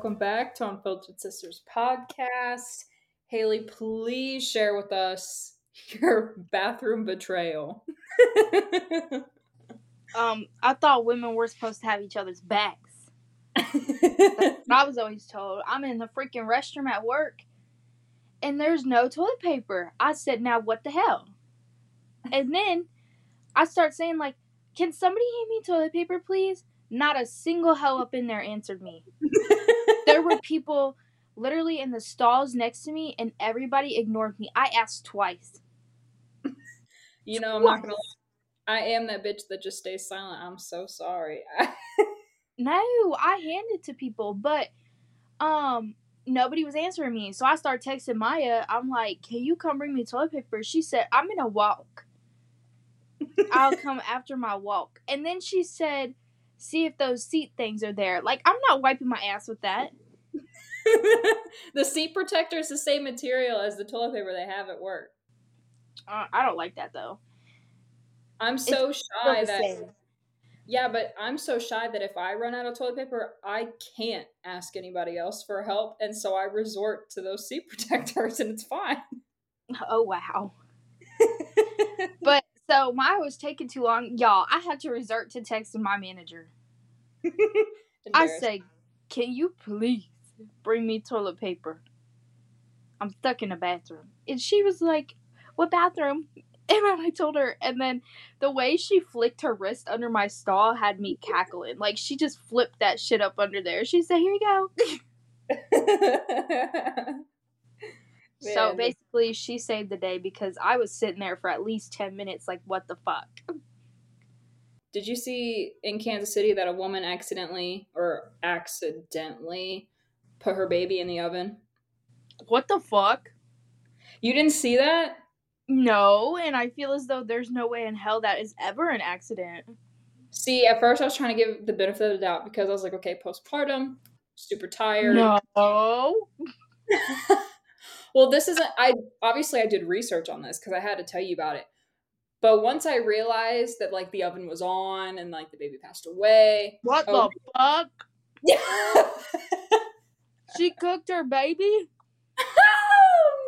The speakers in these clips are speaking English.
Welcome back to Unfiltered Sisters podcast. Haley, please share with us your bathroom betrayal. Um, I thought women were supposed to have each other's backs. I was always told. I'm in the freaking restroom at work, and there's no toilet paper. I said, "Now what the hell?" And then I start saying, "Like, can somebody hand me toilet paper, please?" Not a single hell up in there answered me. There were people literally in the stalls next to me, and everybody ignored me. I asked twice. you know, I'm not gonna lie. I am that bitch that just stays silent. I'm so sorry. No, I handed to people, but um nobody was answering me. So I start texting Maya. I'm like, "Can you come bring me toilet paper?" She said, "I'm gonna walk. I'll come after my walk." And then she said, "See if those seat things are there." Like, I'm not wiping my ass with that. the seat protector is the same material as the toilet paper they have at work. Uh, I don't like that though. I'm so Still shy that same. yeah, but I'm so shy that if I run out of toilet paper, I can't ask anybody else for help, and so I resort to those seat protectors, and it's fine. Oh wow. But so Maya was taking too long, y'all. I had to resort to texting my manager. I said, "Can you please bring me toilet paper? I'm stuck in a bathroom." And she was like, "What bathroom?" And then I told her, and then the way she flicked her wrist under my stall had me cackling. Like she just flipped that shit up under there. She said, "Here you go." so basically, she saved the day because I was sitting there for at least ten minutes. Like, what the fuck? Did you see in Kansas City that a woman accidentally or accidentally put her baby in the oven? What the fuck? You didn't see that? No, and I feel as though there's no way in hell that is ever an accident. See, at first I was trying to give the benefit of the doubt because I was like, okay, postpartum, super tired. No. well, this isn't. I obviously I did research on this because I had to tell you about it. But once I realized that like the oven was on and like the baby passed away, What Oh. the fuck? yeah. She cooked her baby?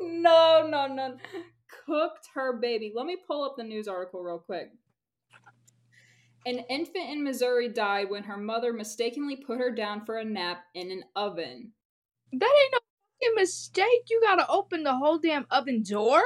no, no, no. Cooked her baby. Let me pull up the news article real quick. An infant in Missouri died when her mother mistakenly put her down for a nap in an oven. That ain't no fucking mistake. You gotta open the whole damn oven door?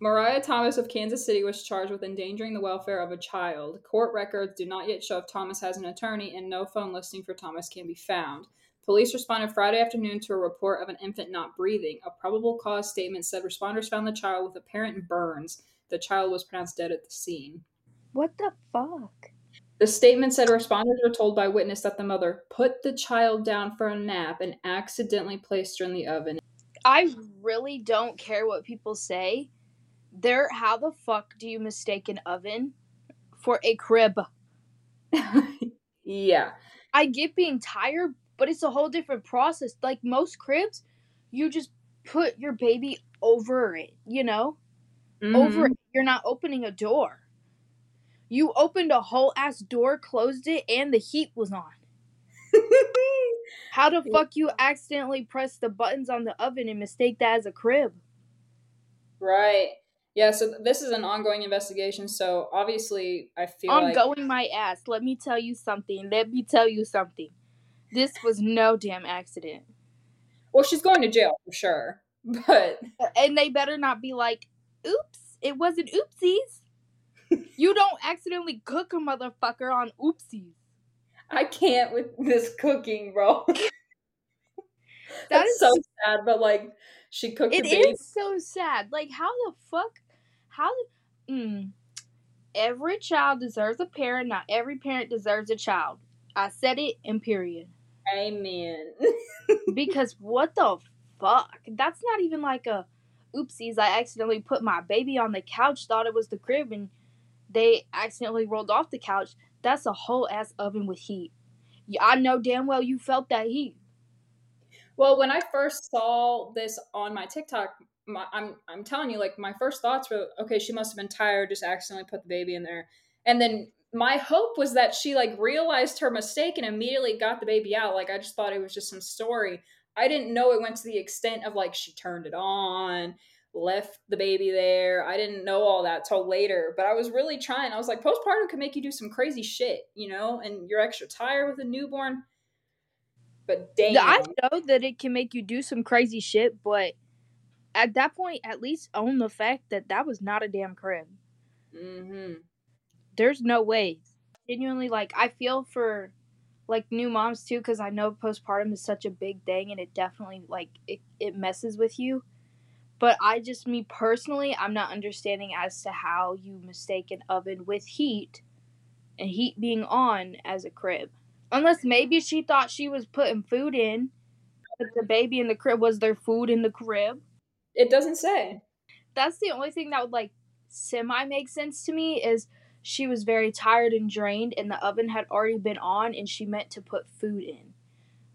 Mariah Thomas of Kansas City was charged with endangering the welfare of a child. Court records do not yet show if Thomas has an attorney, and no phone listing for Thomas can be found. Police responded Friday afternoon to a report of an infant not breathing. A probable cause statement said responders found the child with apparent burns. The child was pronounced dead at the scene. What the fuck? The statement said responders were told by witness that the mother put the child down for a nap and accidentally placed her in the oven. I really don't care what people say. There how the fuck do you mistake an oven for a crib? yeah. I get being tired, but it's a whole different process. Like most cribs, you just put your baby over it, you know? Mm-hmm. Over it. You're not opening a door. You opened a whole ass door, closed it, and the heat was on. How the fuck you accidentally press the buttons on the oven and mistake that as a crib? Right. Yeah, so this is an ongoing investigation, so obviously I feel I'm like going my ass. Let me tell you something. Let me tell you something. This was no damn accident. well she's going to jail for sure. But And they better not be like, oops, it wasn't oopsies. you don't accidentally cook a motherfucker on oopsies. I can't with this cooking, bro. That That's is so sad, but like she cooked It the so sad. Like, how the fuck? How? the- Mm. Every child deserves a parent. Not every parent deserves a child. I said it, and period. Amen. Because what the fuck? That's not even like a oopsies. I accidentally put my baby on the couch, thought it was the crib, and they accidentally rolled off the couch. That's a whole ass oven with heat. I know damn well you felt that heat. Well, when I first saw this on my TikTok, my, I'm I'm telling you, like my first thoughts were, okay, she must have been tired, just accidentally put the baby in there, and then my hope was that she like realized her mistake and immediately got the baby out. Like I just thought it was just some story. I didn't know it went to the extent of like she turned it on, left the baby there. I didn't know all that till later, but I was really trying. I was like, postpartum can make you do some crazy shit, you know, and you're extra tired with a newborn. But damn. I know that it can make you do some crazy shit, but at that point, at least own the fact that that was not a damn crib. Mm-hmm. There's no way. Genuinely, like, I feel for like new moms too because i know postpartum is such a big thing and it definitely like it, it messes with you but i just me personally i'm not understanding as to how you mistake an oven with heat and heat being on as a crib. Unless maybe she thought she was putting food in but the baby in the crib was there food in the crib? It doesn't say. That's the only thing that would like semi make sense to me is she was very tired and drained and the oven had already been on and she meant to put food in.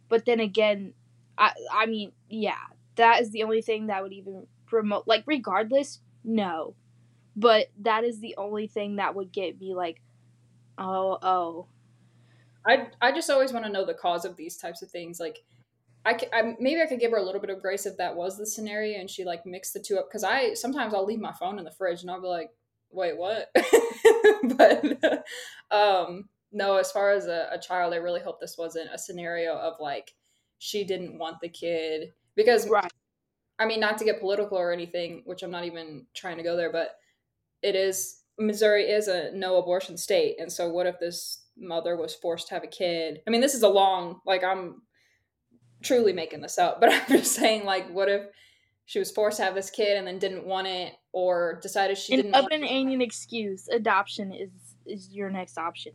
But then again i i mean yeah that is the only thing that would even promote like regardless no but that is the only thing that would get me like oh oh i i just always want to know the cause of these types of things like I, I maybe I could give her a little bit of grace if that was the scenario and she like mixed the two up because I sometimes I'll leave my phone in the fridge and I'll be like, wait, what? but um, no, as far as a, a child, I really hope this wasn't a scenario of like she didn't want the kid because right. I mean, not to get political or anything, which I'm not even trying to go there, but it is Missouri is a no abortion state, and so what if this mother was forced to have a kid? I mean, this is a long like I'm truly making this up, but I'm just saying like, what if she was forced to have this kid and then didn't want it or decided she an didn't oven ain't an excuse. Adoption is is your next option.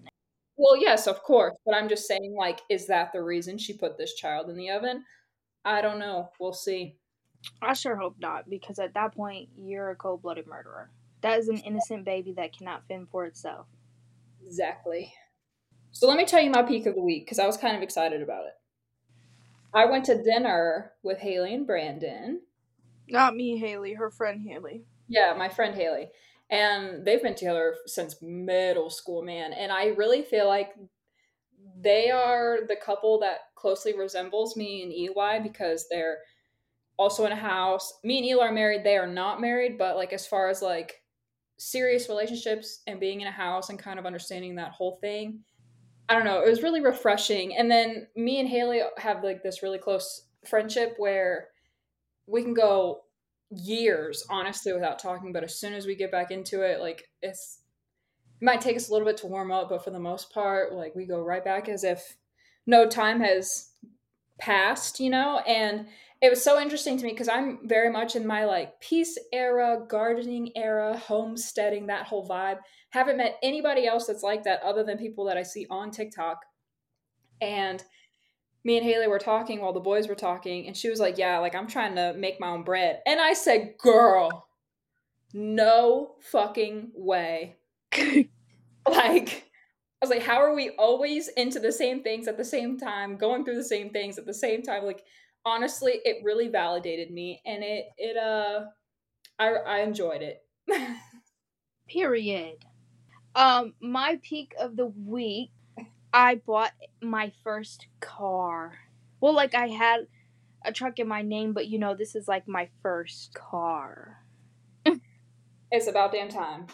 Well yes of course but i'm just saying like is that the reason she put this child in the oven? I don't know. We'll see i sure hope not because at that point you're a cold-blooded murderer that is an innocent baby that cannot fend for itself exactly so let me tell you my peak of the week because i was kind of excited about it i went to dinner with haley and brandon not me, Haley. Her friend Haley. Yeah, my friend Haley. And they've been together since middle school, man. And I really feel like they are the couple that closely resembles me and Eli because they're also in a house. Me and Eli are married. They are not married, but like as far as like serious relationships and being in a house and kind of understanding that whole thing, I don't know. It was really refreshing. And then me and Haley have like this really close friendship where we can go years honestly without talking but as soon as we get back into it like it's it might take us a little bit to warm up but for the most part like we go right back as if no time has passed you know and it was so interesting to me because i'm very much in my like peace era gardening era homesteading that whole vibe haven't met anybody else that's like that other than people that i see on tiktok and me and Haley were talking while the boys were talking, and she was like, Yeah, like I'm trying to make my own bread. And I said, Girl, no fucking way. like, I was like, How are we always into the same things at the same time, going through the same things at the same time? Like, honestly, it really validated me, and it, it, uh, I, I enjoyed it. Period. Um, my peak of the week I bought my first car. Well, like I had a truck in my name, but you know, this is like my first car. it's about damn time.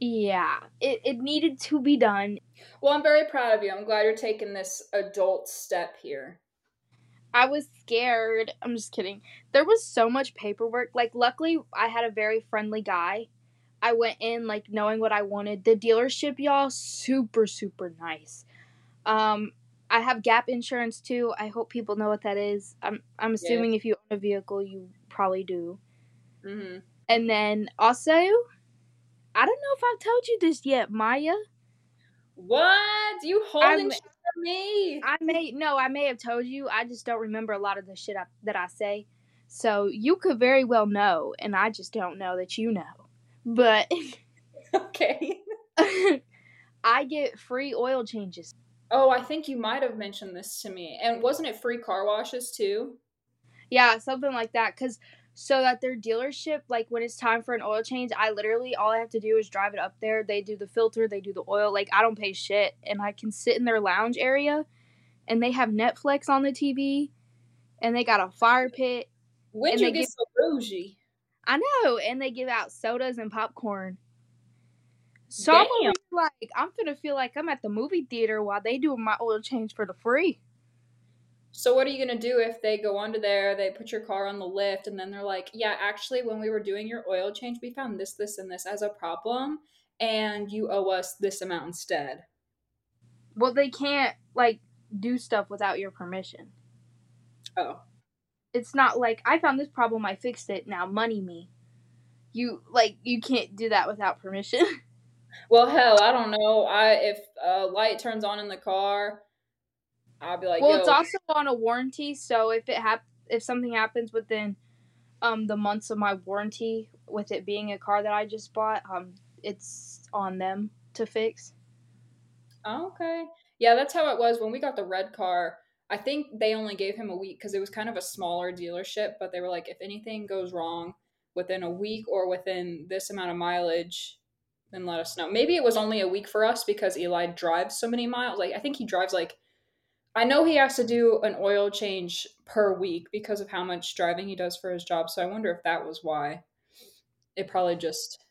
Yeah, it, it needed to be done. Well, I'm very proud of you. I'm glad you're taking this adult step here. I was scared. I'm just kidding. There was so much paperwork. Like, luckily, I had a very friendly guy I went in like knowing what I wanted. The dealership, y'all, super super nice. Um, I have Gap insurance too. I hope people know what that is. I'm I'm assuming if you own a vehicle, you probably do. Mm-hmm. And then also, I don't know if I've told you this yet, Maya. What you holding for me? I may no, I may have told you. I just don't remember a lot of the shit I, that I say. So you could very well know, and I just don't know that you know. But okay. I get free oil changes. Oh, I think you might have mentioned this to me. And wasn't it free car washes too? Yeah, something like that cuz so that their dealership, like when it's time for an oil change, I literally all I have to do is drive it up there. They do the filter, they do the oil. Like I don't pay shit, and I can sit in their lounge area, and they have Netflix on the TV, and they got a fire pit. When you get give- so bougie? I know, and they give out sodas and popcorn. So I'm Damn. like I'm gonna feel like I'm at the movie theater while they doing my oil change for the free. So what are you gonna do if they go onto there, they put your car on the lift, and then they're like, "Yeah, actually, when we were doing your oil change, we found this, this, and this as a problem, and you owe us this amount instead." Well, they can't like do stuff without your permission. Oh, It's not like I found this problem, I fixed it. Now money me. You like you can't do that without permission. well, hell, I don't know. I if a light turns on in the car, I'll be like, well, "Yo, it's also on a warranty, so if it hap- if something happens within um the months of my warranty with it being a car that I just bought, um it's on them to fix. Oh, okay. Yeah, that's how it was when we got the red car. I think they only gave him a week because it was kind of a smaller dealership, but they were like, if anything goes wrong within a week or within this amount of mileage, then let us know. Maybe it was only a week for us because Eli drives so many miles. Like, I think he drives like, I know he has to do an oil change per week because of how much driving he does for his job. So I wonder if that was why. It probably just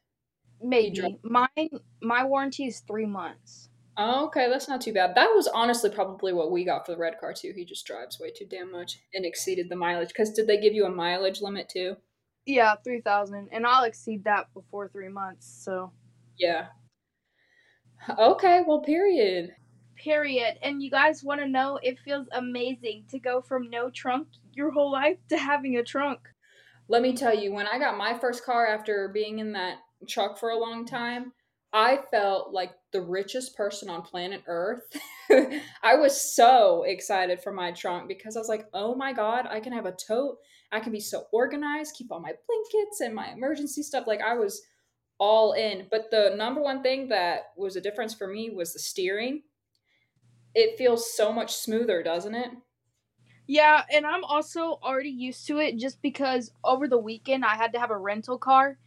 Maybe mine my warranty is three months. Oh, okay, that's not too bad. That was honestly probably what we got for the red car too. He just drives way too damn much and exceeded the mileage. Because did they give you a mileage limit too? Yeah, three thousand, and I'll exceed that before three months. So Yeah. Okay, well, period. Period. And you guys want to know? It feels amazing to go from no trunk your whole life to having a trunk. Let me tell you, when I got my first car after being in that truck for a long time, I felt like the richest person on planet Earth. I was so excited for my trunk because I was like, oh my God, I can have a tote. I can be so organized, keep all my blankets and my emergency stuff. Like, I was all in. But the number one thing that was a difference for me was the steering. It feels so much smoother, doesn't it? Yeah, and I'm also already used to it just because over the weekend I had to have a rental car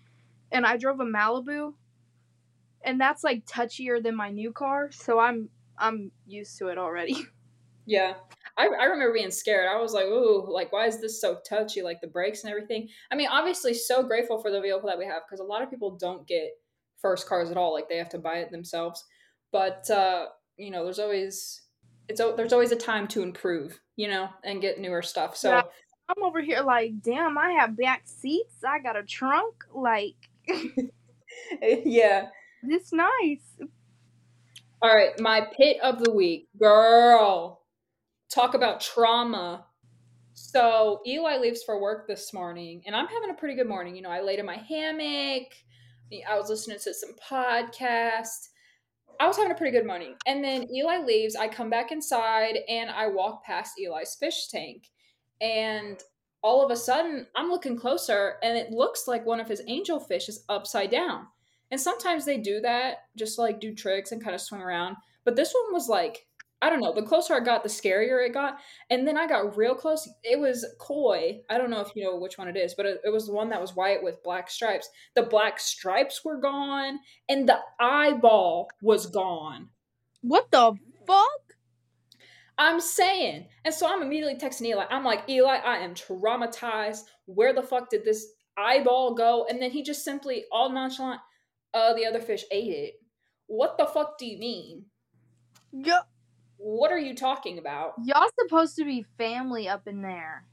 and I drove a Malibu and that's like touchier than my new car, so I'm I'm used to it already. Yeah. I, I remember being scared. I was like, ooh, like, why is this so touchy? Like the brakes and everything. I mean, obviously, so grateful for the vehicle that we have because a lot of people don't get first cars at all. Like, they have to buy it themselves. But, uh, you know, there's always. It's there's always a time to improve, you know, and get newer stuff. So Yeah. I'm over here like, damn, I have back seats. I got a trunk. Like, yeah. this nice. All right, my pit of the week, girl. Talk about trauma. So Eli leaves for work this morning, and I'm having a pretty good morning. You know, I laid in my hammock. I was listening to some podcast. I was having a pretty good morning. And then Eli leaves. I come back inside and I walk past Eli's fish tank. And all of a sudden, I'm looking closer and it looks like one of his angelfish is upside down. And sometimes they do that, just like do tricks and kind of swim around. But this one was like, I don't know, the closer I got, the scarier it got. And then I got real close. It was koi. I don't know if you know which one it is, but it, it was the one that was white with black stripes. The black stripes were gone, and the eyeball was gone. What the fuck? I'm saying. And so I'm immediately texting Eli. I'm like, Eli, I am traumatized. Where the fuck did this eyeball go? And then he just simply, all nonchalant, uh, the other fish ate it. What the fuck do you mean? Yo, What are you talking about? y'all supposed to be family up in there.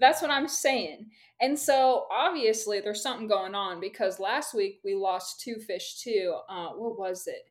That's what I'm saying. And so obviously there's something going on because last week we lost two fish too. Uh, what was it?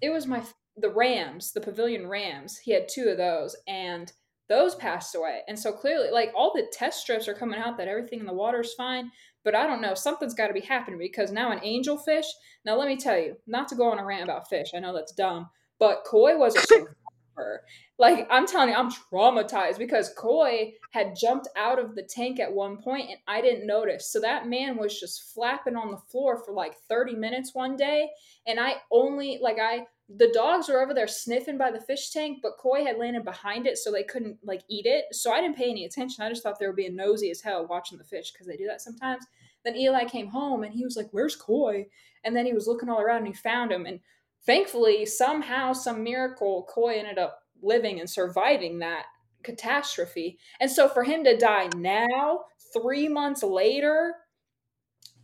It was my the Rams, the Bolivian Rams. He had two of those, and those passed away. And so clearly, like all the test strips are coming out that everything in the water is fine. But I don't know, something's got to be happening because now an angelfish. Now let me tell you, not to go on a rant about fish. I know that's dumb, but koi was a survivor. Like I'm telling you, I'm traumatized because koi had jumped out of the tank at one point and I didn't notice. So that man was just flapping on the floor for like 30 minutes one day, and I only like I the dogs were over there sniffing by the fish tank, but Koi had landed behind it so they couldn't like eat it. So I didn't pay any attention. I just thought they were being nosy as hell watching the fish because they do that sometimes. Then Eli came home and he was like, Where's Koi? And then he was looking all around and he found him. And thankfully, somehow, some miracle, Koi ended up living and surviving that catastrophe. And so for him to die now, three months later,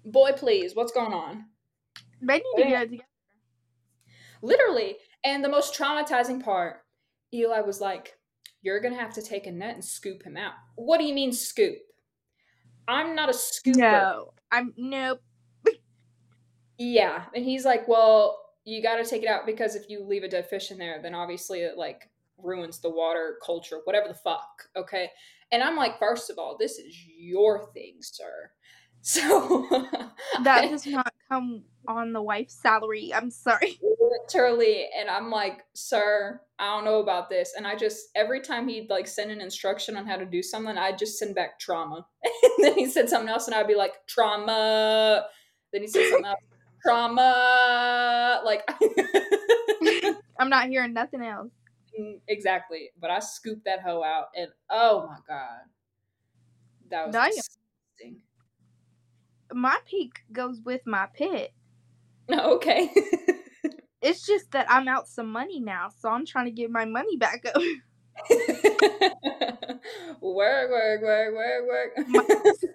boy, please, what's going on? They need to get together. Literally. And the most traumatizing part, Eli was like, You're going to have to take a net and scoop him out. What do you mean, scoop? I'm not a scooper. No, I'm nope. Yeah. And he's like, Well, you got to take it out because if you leave a dead fish in there, then obviously it like ruins the water culture, whatever the fuck. Okay. And I'm like, First of all, this is your thing, sir. So That does not come on the wife's salary. I'm sorry. literally and i'm like sir i don't know about this and i just every time he'd like send an instruction on how to do something i'd just send back trauma and then he said something else and i'd be like trauma then he said something else trauma like I'm not hearing nothing else. Mm, exactly but i scooped that hoe out and oh my god that was Damn. disgusting My peak goes with my pit. okay It's just that I'm out some money now, so I'm trying to get my money back up. work work work work work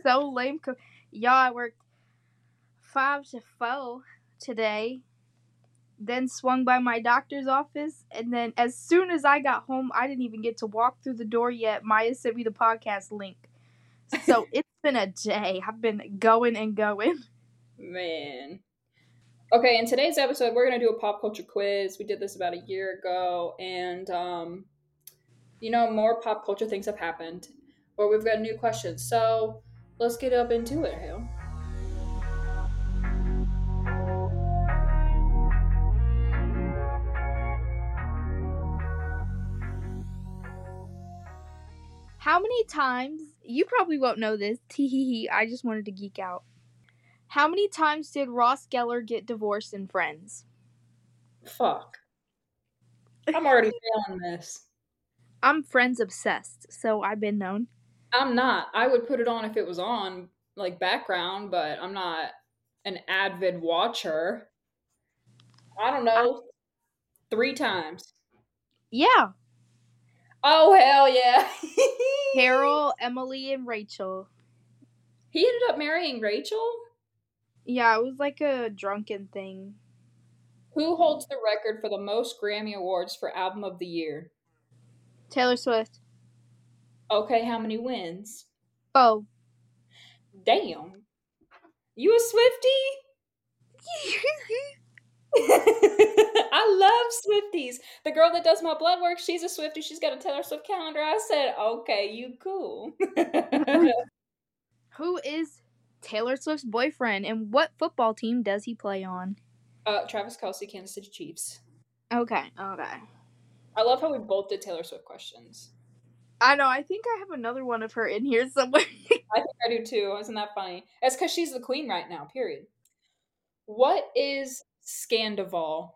so lame. Co- Y'all, I worked five to four today. Then swung by my doctor's office, and then as soon as I got home, I didn't even get to walk through the door yet. Maya sent me the podcast link. So it's been a day. I've been going and going. Man. Okay, in today's episode, we're gonna do a pop culture quiz. We did this about a year ago, and um, you know, more pop culture things have happened, or we've got new questions. So let's get up into it, Hale. How many times, you probably won't know this, tee hee hee, I just wanted to geek out. How many times did Ross Geller get divorced in Friends? Fuck. I'm already feeling this. I'm Friends obsessed, so I've been known. I'm not. I would put it on if it was on, like background, but I'm not an avid watcher. I don't know. Three times. Yeah, Oh hell yeah. Carol, Emily, and Rachel. He ended up marrying Rachel? Yeah, it was like a drunken thing. Who holds the record for the most Grammy Awards for Album of the Year? Taylor Swift. Okay, how many wins? Oh. Damn. You a Swifty? I love Swifties. The girl that does my blood work, she's a Swifty. She's got a Taylor Swift calendar. I said, okay, you cool. Who is Taylor Swift's boyfriend and what football team does he play on? uh, Travis Kelce, Kansas City Chiefs. Okay, okay. I love how we both did Taylor Swift questions. I know, I think I have another one of her in here somewhere. I think I do too. Isn't that funny? It's because she's the queen right now, period. What is Scandoval?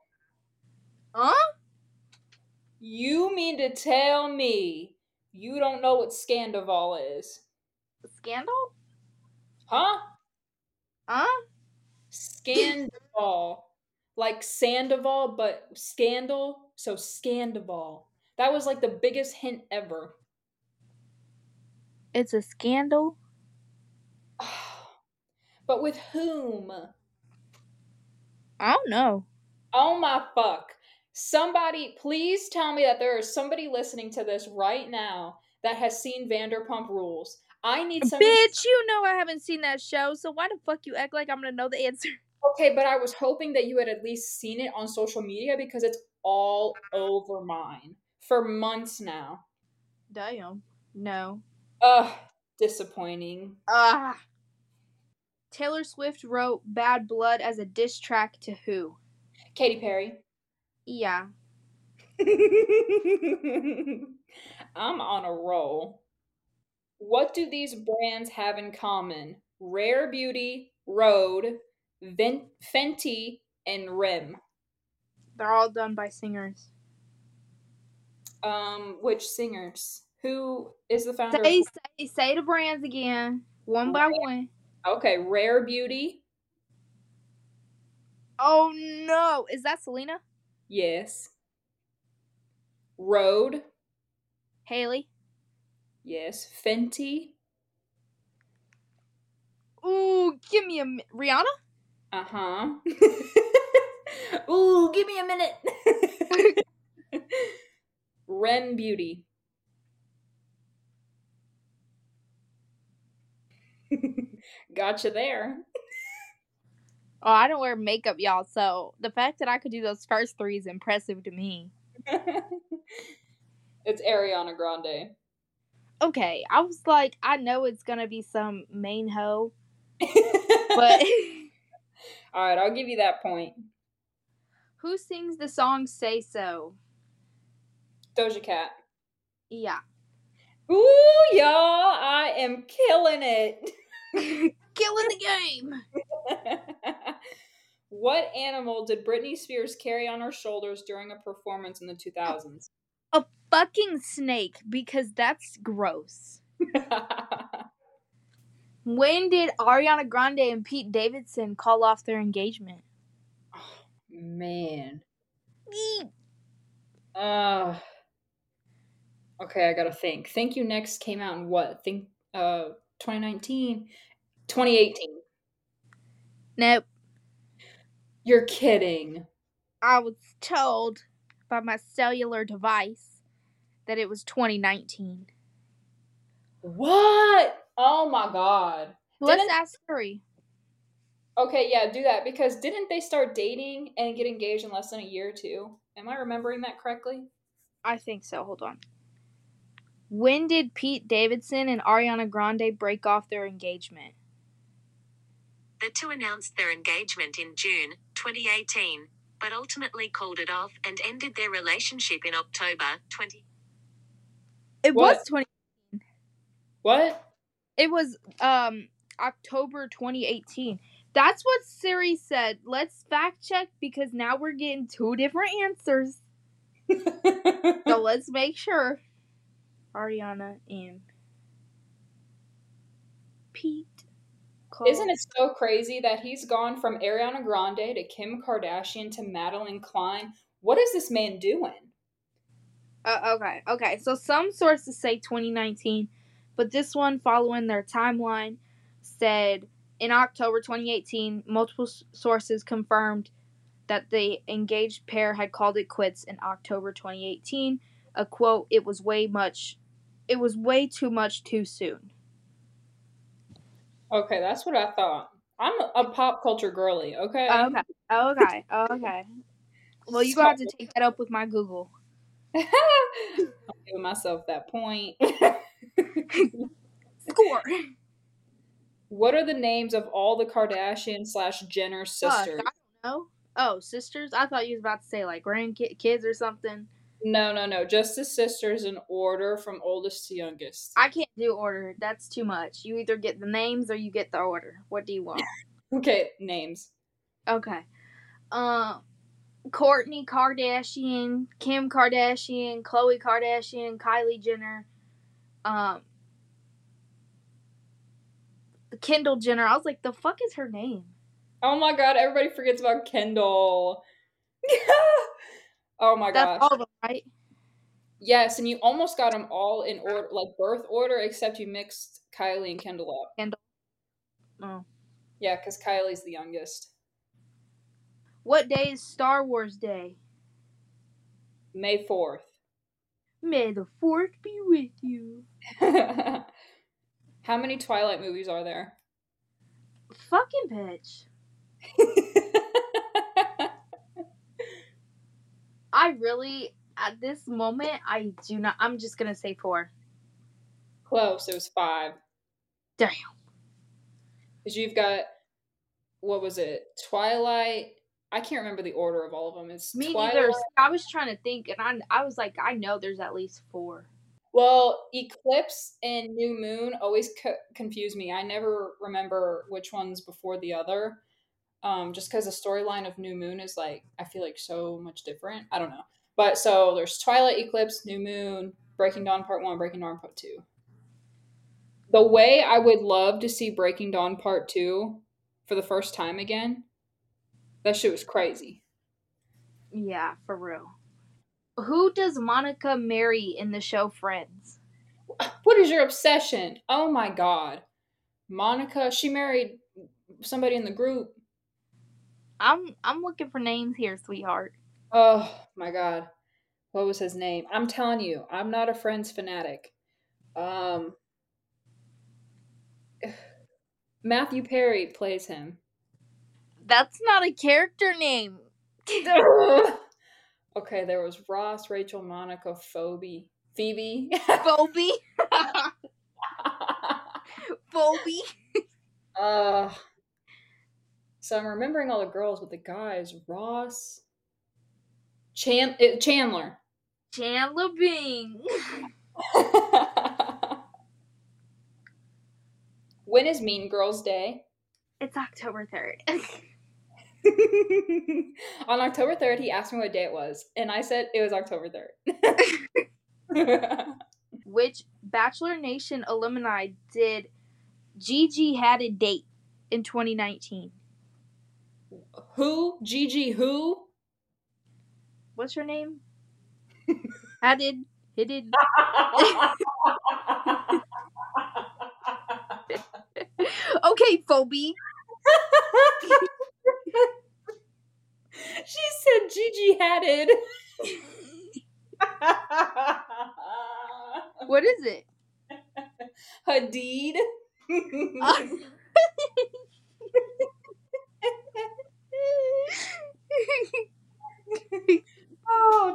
huh? You mean to tell me you don't know what Scandoval is? Scandal? Huh? Huh? Scandoval. like Sandoval, but scandal. So Scandoval. That was like the biggest hint ever. It's a scandal? but with whom? I don't know. Oh my fuck. Somebody, please tell me that there is somebody listening to this right now that has seen Vanderpump Rules. I need somebody. Bitch, you know I haven't seen that show, so why the fuck you act like I'm gonna know the answer? Okay, but I was hoping that you had at least seen it on social media because it's all over mine for months now. Damn. No. Ugh, disappointing. Ah. Taylor Swift wrote Bad Blood as a diss track to who? Katy Perry. Yeah. I'm on a roll. What do these brands have in common? Rare Beauty, Rhode, Ven- Fenty, and Rim. They're all done by singers. Um, which singers? Who is the founder? Say of- say say the brands again, one by one. Okay, Rare Beauty. Oh no, is that Selena? Yes. Rhode. Haley? Yes. Fenty. Ooh, give me a mi- Rihanna. Uh huh. Ooh, give me a minute. Ren Beauty. gotcha there. Oh, I don't wear makeup, y'all. So the fact that I could do those first three is impressive to me. it's Ariana Grande. Okay, I was like, I know it's gonna be some main hoe, but All right, I'll give you that point. who sings the song "Say So"? Doja Cat. Yeah, Ooh, y'all, I am killing it. killing the game. what animal did Britney Spears carry on her shoulders during a performance in the 2000s? A fucking snake, because that's gross. When did Ariana Grande and Pete Davidson call off their engagement? Man. Eek. Uh, okay, I gotta think. Thank You Next came out in what? Think uh 2019? 2018. Nope. You're kidding. I was told by my cellular device that it was 2019. What? Oh my god. Let's Didn't- ask Siri. Okay, yeah, do that because didn't they start dating and get engaged in less than a year or two? Am I remembering that correctly? I think so. Hold on. When did Pete Davidson and Ariana Grande break off their engagement? The two announced their engagement in June 2018, but ultimately called it off and ended their relationship in October 20. It What? was 20 What? It was um October 2018. That's what Siri said. Let's fact check because now we're getting two different answers. So let's make sure. Ariana and Pete. Isn't it so crazy that he's gone from Ariana Grande to Kim Kardashian to Madelyn Cline? What is this man doing? Uh, okay, okay. So some sources say 2019, but this one, following their timeline, said in October 2018. Multiple s- sources confirmed that the engaged pair had called it quits in October 2018. A quote: "It was way much, it was way too much too soon." Okay, that's what I thought. I'm a, pop culture girly, okay? Okay, okay, okay. Well, you gonna have to take that up with my Google. I'm giving myself that point. Score. what are the names of all the Kardashian slash Jenner sisters? I don't know. Oh, sisters? I thought you was about to say like grandkids or something. No, no, no. Just the sisters in order from oldest to youngest. I can't do order. That's too much. You either get the names or you get the order. What do you want? Okay, names. okay. Um, Kourtney Kardashian, Kim Kardashian, Khloe Kardashian, Kylie Jenner, um, Kendall Jenner. I was like, the fuck is her name? Oh my god, everybody forgets about Kendall. oh my That's gosh. all of them, right? Yes, and you almost got them all in order, like birth order, except you mixed Kylie and Kendall up. Kendall. Oh. Yeah, because Kylie's the youngest. What day is Star Wars Day? May 4th. May the fourth be with you. How many Twilight movies are there? Fucking bitch. I really, at this moment, I do not. I'm just gonna say four. Close, it was five. Damn. Because you've got, what was it? Twilight. I can't remember the order of all of them. It's Me Twilight. neither. I was trying to think, and I, I was like, I know there's at least four. Well, Eclipse and New Moon always co- confuse me. I never remember which one's before the other. Um, just because the storyline of New Moon is like I feel like so much different. I don't know. But so there's Twilight Eclipse, New Moon, Breaking Dawn Part One, Breaking Dawn Part Two. The way I would love to see Breaking Dawn Part Two for the first time again, that shit was crazy. Yeah, for real. Who does Monica marry in the show Friends? What is your obsession? Oh my god. Monica, she married somebody in the group. I'm I'm looking for names here, sweetheart. Oh my god. What was his name? I'm telling you, I'm not a Friends fanatic. Um Matthew Perry plays him. That's not a character name. okay, there was Ross, Rachel, Monica, Phoebe, Phoebe, Phoebe, Phoebe. uh, so I'm remembering all the girls, but the guys, Ross, Chan- uh, Chandler. Chandler Bing. when is Mean Girls Day? It's October 3rd. On October 3rd, he asked me what day it was, and I said it was October 3rd. Which Bachelor Nation alumni did Gigi had a date in 2019? Who? Gigi who? What's her name? Hadid. Hadid. okay, Phoebe. she said Gigi Hadid. What is it? Hadid.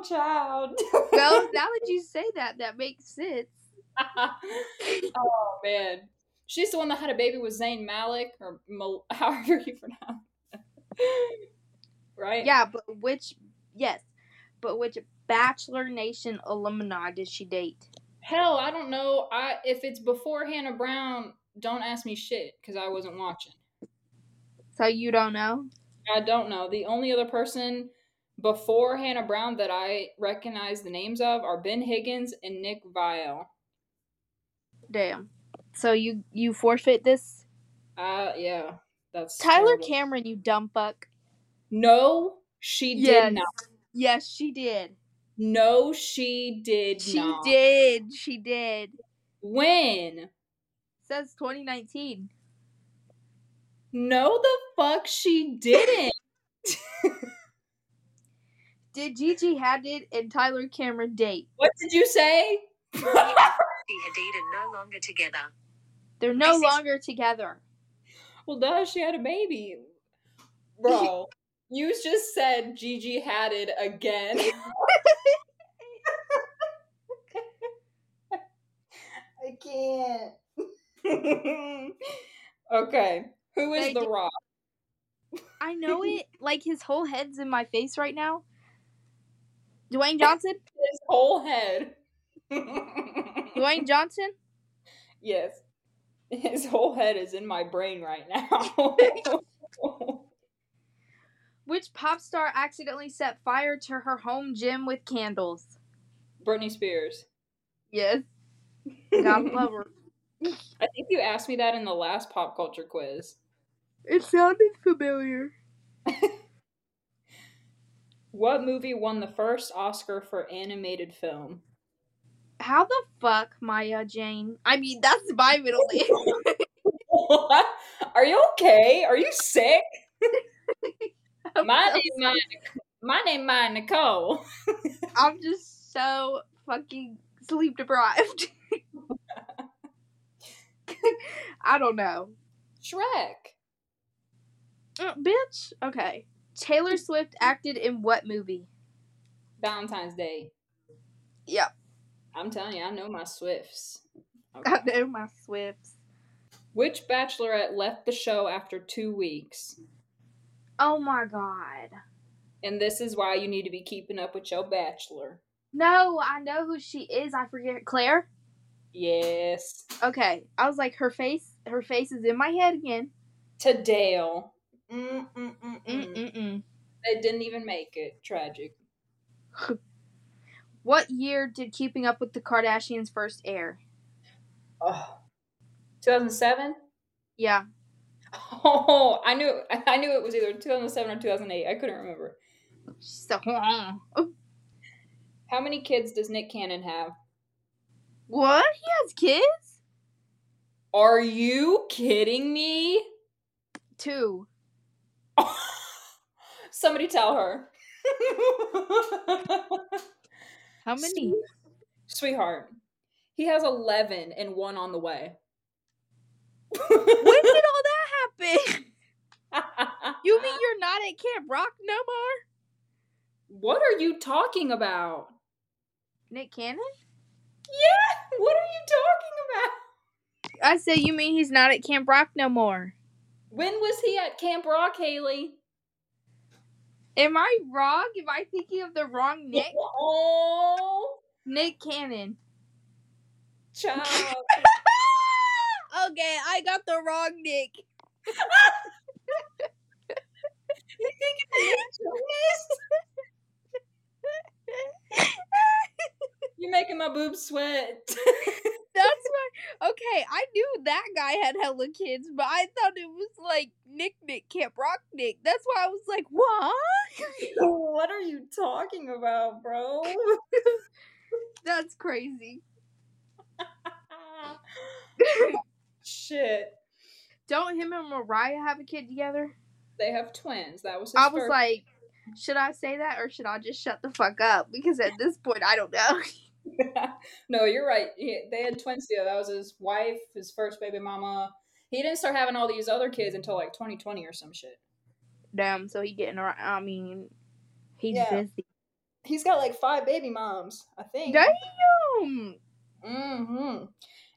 child. well, now that you say that, that makes sense. oh man, she's the one that had a baby with Zayn Malik, or Mal- however you pronounce. it. right? Yeah, but which? Yes, but which Bachelor Nation alumni did she date? Hell, I don't know. I if it's before Hannah Brown, don't ask me shit because I wasn't watching. So you don't know? I don't know. The only other person before Hannah Brown that I recognize the names of are Ben Higgins and Nick Viall. Damn. So you you forfeit this? Uh, yeah, that's Tyler terrible. Cameron, you dumb fuck. No, she Yes. did not. Yes, she did. No, she did not. She not. did. She did. When? Says 2019. No, the fuck she didn't. Did Gigi Hadid and Tyler Cameron date? what did you say? She Hadid are no longer together. They're no longer together. well, duh, she had a baby. Bro, you just said Gigi had it again. I can't. okay, who is They the did- rock? I know it. Like his whole head's in my face right now. Dwayne Johnson? His whole head. Dwayne Johnson? Yes. His whole head is in my brain right now. Which pop star accidentally set fire to her home gym with candles? Britney Spears. Yes. Gotta love her. I think you asked me that in the last pop culture quiz. It sounded familiar. What movie won the first Oscar for animated film? How the fuck, Maya Jane? I mean, that's my middle name. What? Are you okay? Are you sick? My I'm, name, my, my name, my Nicole. I'm just so fucking sleep deprived. I don't know. Shrek. Uh, bitch. Okay. Taylor Swift acted in what movie? Valentine's Day. Yep. I'm telling you, I know my Swifts. I know my Swifts. Which bachelorette left the show after two weeks? Oh my god. And this is why you need to be keeping up with your bachelor. No, I know who she is. I forget. Claire? Yes. Okay. I was like, her face, her face is in my head again. To Dale. Mm, mm, mm. They didn't even make it. Tragic. What year did Keeping Up with the Kardashians first air? Oh. 2007? Yeah. Oh, I knew I knew it was either 2007 or 2008. I couldn't remember. She's so. How many kids does Nick Cannon have? What? He has kids? Are you kidding me? Two. Somebody tell her. How many? Sweetheart, he has 11 and one on the way. when did all that happen? You mean you're not at Camp Rock no more? what are you talking about? Nick Cannon? Yeah, what are you talking about? I say you mean he's not at Camp Rock no more. When was he at Camp Rock, Hailey? Am I wrong? Am I thinking of the wrong Nick? Oh, Nick Cannon. child. okay, I got the wrong Nick. you think it's You're making my boobs sweat. That's why. Okay, I knew that guy had hella kids, but I thought it was like Nick Nick Camp Rock Nick. That's why I was like, what? what are you talking about, bro? That's crazy. Shit. Don't him and Mariah have a kid together? They have twins. That was his I was first- like, should I say that or should I just shut the fuck up? Because at this point, I don't know. no, you're right. He, they had twins together. That was his wife, his first baby mama. He didn't start having all these other kids until like 2020 or some shit. Damn, so he getting around. I mean, he's Yeah. busy. He's got like five baby moms, I think. Damn. Mm-hmm.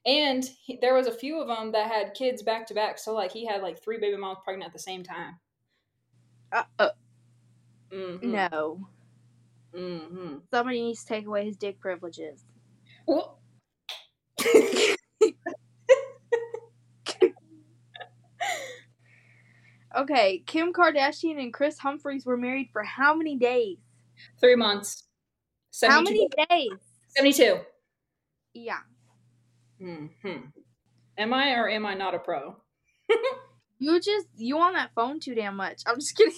And he, there was a few of them that had kids back to back. So like he had like three baby moms pregnant at the same time. Uh, uh, Mm-hmm. no. Mm-hmm. Somebody needs to take away his dick privileges. Well, Okay, Kim Kardashian and Kris Humphries were married for how many days? three months. How many days? 72. Yeah. Mm-hmm. Am I or am I not a pro? You just you on that phone too damn much. I'm just kidding.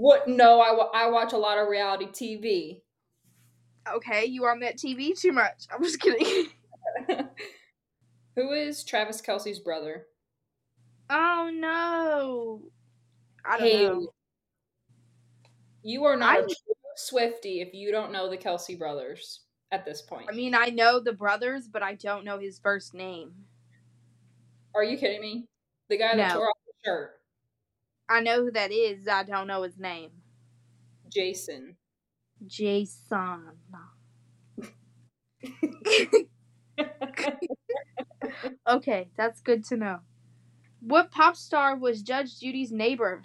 What? No, I, I watch a lot of reality TV. Okay, you on that TV too much. I'm just kidding. Who is Travis Kelce's brother? Oh no. I don't Hailey. know. You are not a I- true Swiftie if you don't know the Kelsey brothers at this point. I mean, I know the brothers, but I don't know his first name. Are you kidding me? The guy that No. tore off the shirt, I know who that is. I don't know his name. Jason. Jason. Okay, that's good to know. What pop star was Judge Judy's neighbor?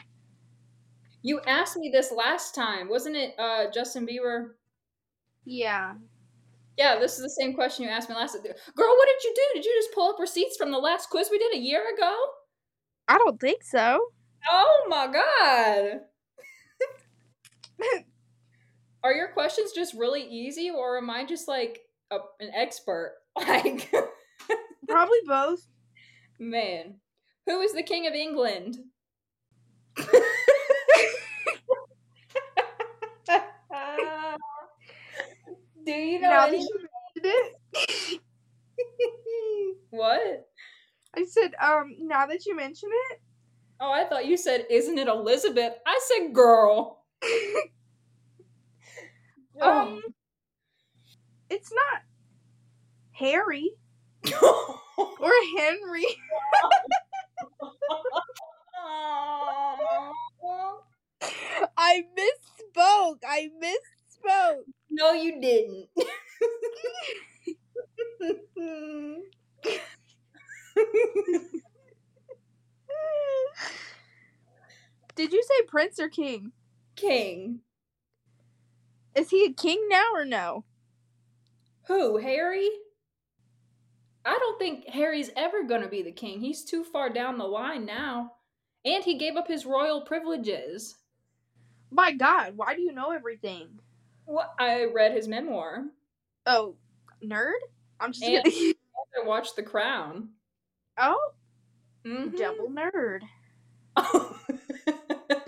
you asked me this last time, wasn't it? Uh, Justin Bieber. Yeah. Yeah, this is the same question you asked me last. Girl, what did you do? Did you just pull up receipts from the last quiz we did a year ago? I don't think so. Oh my god. Are your questions just really easy or am I just like a, an expert? Like Probably both. man, who is the king of England? Do you know now any- it, what? I said, um, now that you mention it, Oh, I thought you said, "Isn't it Elizabeth?" I said, "Girl." um, it's not Harry or Henry. I misspoke. I misspoke. no, you didn't. Did you say prince or king? King. Is he a king now or no? Who? Harry? I don't think Harry's ever gonna be the king. He's too far down the line now. And he gave up his royal privileges. My God, why do you know everything? What I read his memoir. Oh, nerd. I'm just And- kidding. I watched The Crown. Oh, Mhm. double nerd.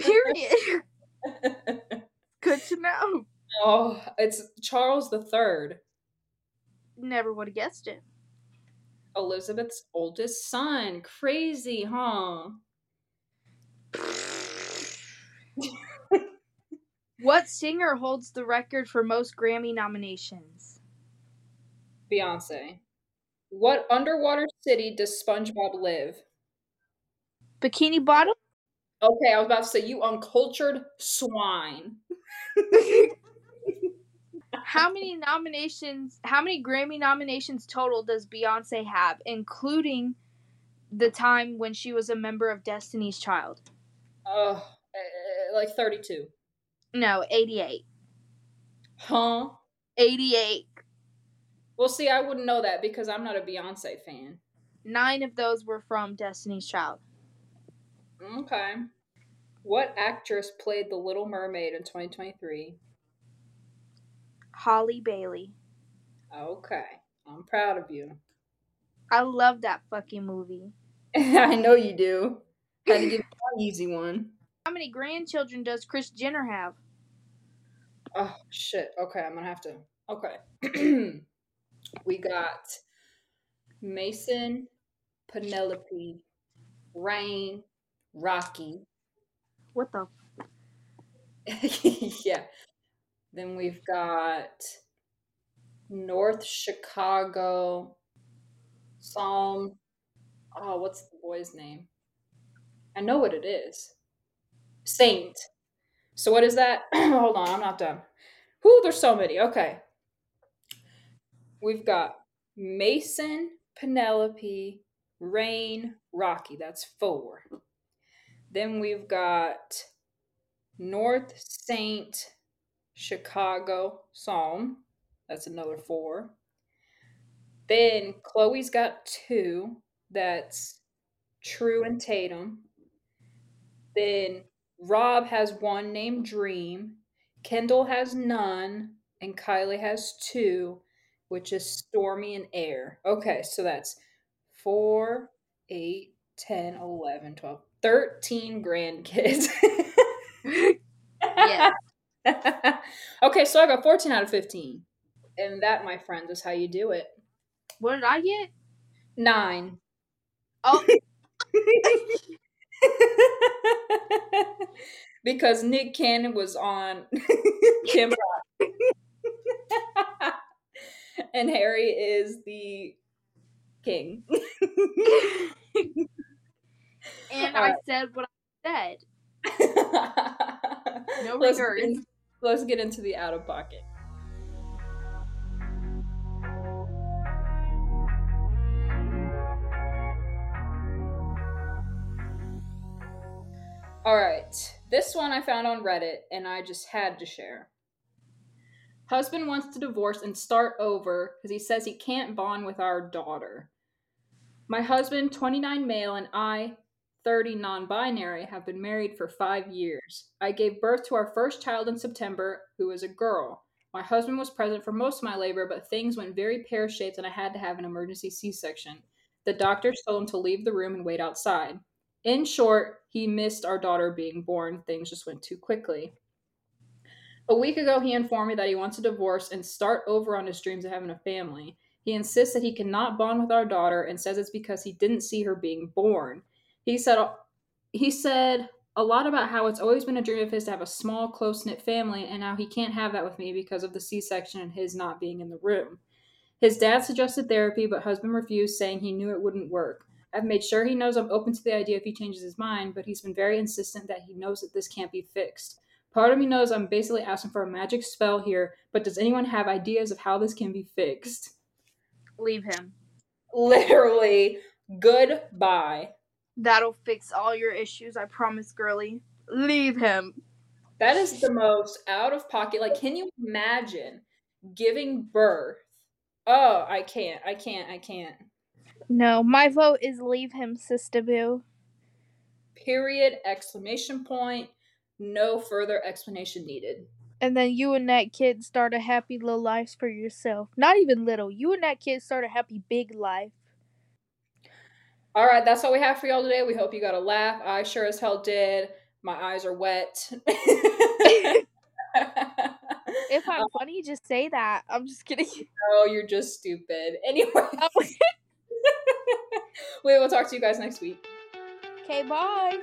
Period. Good to know. oh, it's Charles the Third, Never would have guessed it. Elizabeth's oldest son. Crazy, huh? What singer holds the record for most Grammy nominations? Beyonce. What underwater city does SpongeBob live? Bikini Bottom? Okay, I was about to say you uncultured swine. How many nominations, how many Grammy nominations total does Beyonce have, including the time when she was a member of Destiny's Child? Oh, like 32. No, 88. Huh? 88. Well, see, I wouldn't know that because I'm not a Beyonce fan. Nine of those were from Destiny's Child. Okay. What actress played the Little Mermaid in 2023? Halle Bailey. Okay. I'm proud of you. I love that fucking movie. I know you do. Had to give you an easy one. How many grandchildren does Kris Jenner have? Oh, shit. Okay, I'm gonna have to. Okay. we got Mason, Penelope, Reign, Rocky. What the? yeah. Then we've got North Chicago, Psalm. Oh, what's the boy's name? I know what it is. Saint. So what is that? Hold on, I'm not done. Whoo, there's so many. Okay. We've got Mason, Penelope, Reign, Rocky. That's four. Then we've got North Saint, Chicago, Psalm. That's another four. Then Chloe's got two. That's True and Tatum. Then Rob has one named Dream. Kendall has none. And Kylie has two, which is Stormi and Aire. Okay, so that's four, eight, 10, 11, 12, 13 grandkids. Yes. okay, so I got 14 out of 15. And that, my friends, is how you do it. What did I get? Nine. Oh, because Nick Cannon was on Kim Rock. and Harry is the king. I uh, said what I said. No let's, get regrets. in- let's get into the out of pocket. All right, this one I found on Reddit and I just had to share. Husband wants to divorce and start over because he says he can't bond with our daughter. My husband, 29 male, and I, 30 non binary, have been married for five years. I gave birth to our first child in September, who is a girl. My husband was present for most of my labor, but things went very pear shaped and I had to have an emergency C section. The doctors told him to leave the room and wait outside. In short, he missed our daughter being born. Things just went too quickly. A week ago, he informed me that he wants a divorce and start over on his dreams of having a family. He insists that he cannot bond with our daughter and says it's because he didn't see her being born. He said he said a lot about how it's always been a dream of his to have a small, close knit family, and now he can't have that with me because of the C section and his not being in the room. His dad suggested therapy, but husband refused, saying he knew it wouldn't work. I've made sure he knows I'm open to the idea if he changes his mind, but he's been very insistent that he knows that this can't be fixed. Part of me knows I'm basically asking for a magic spell here, but does anyone have ideas of how this can be fixed? Leave him. Literally, goodbye. That'll fix all your issues, I promise, girly. Leave him. That is the most out of pocket. Like, can you imagine giving birth? Oh, I can't. I can't. I can't. No, my vote is leave him, Sister Boo. Period. Exclamation point. No further explanation needed. And then you and that kid start a happy little life for yourself. Not even little. You and that kid start a happy big life. All right, that's all we have for y'all today. We hope you got a laugh. I sure as hell did. My eyes are wet. If I'm um, funny, just say that. I'm just kidding. Oh, you're just stupid. Anyway. Oh. we will talk to you guys next week. Okay, bye.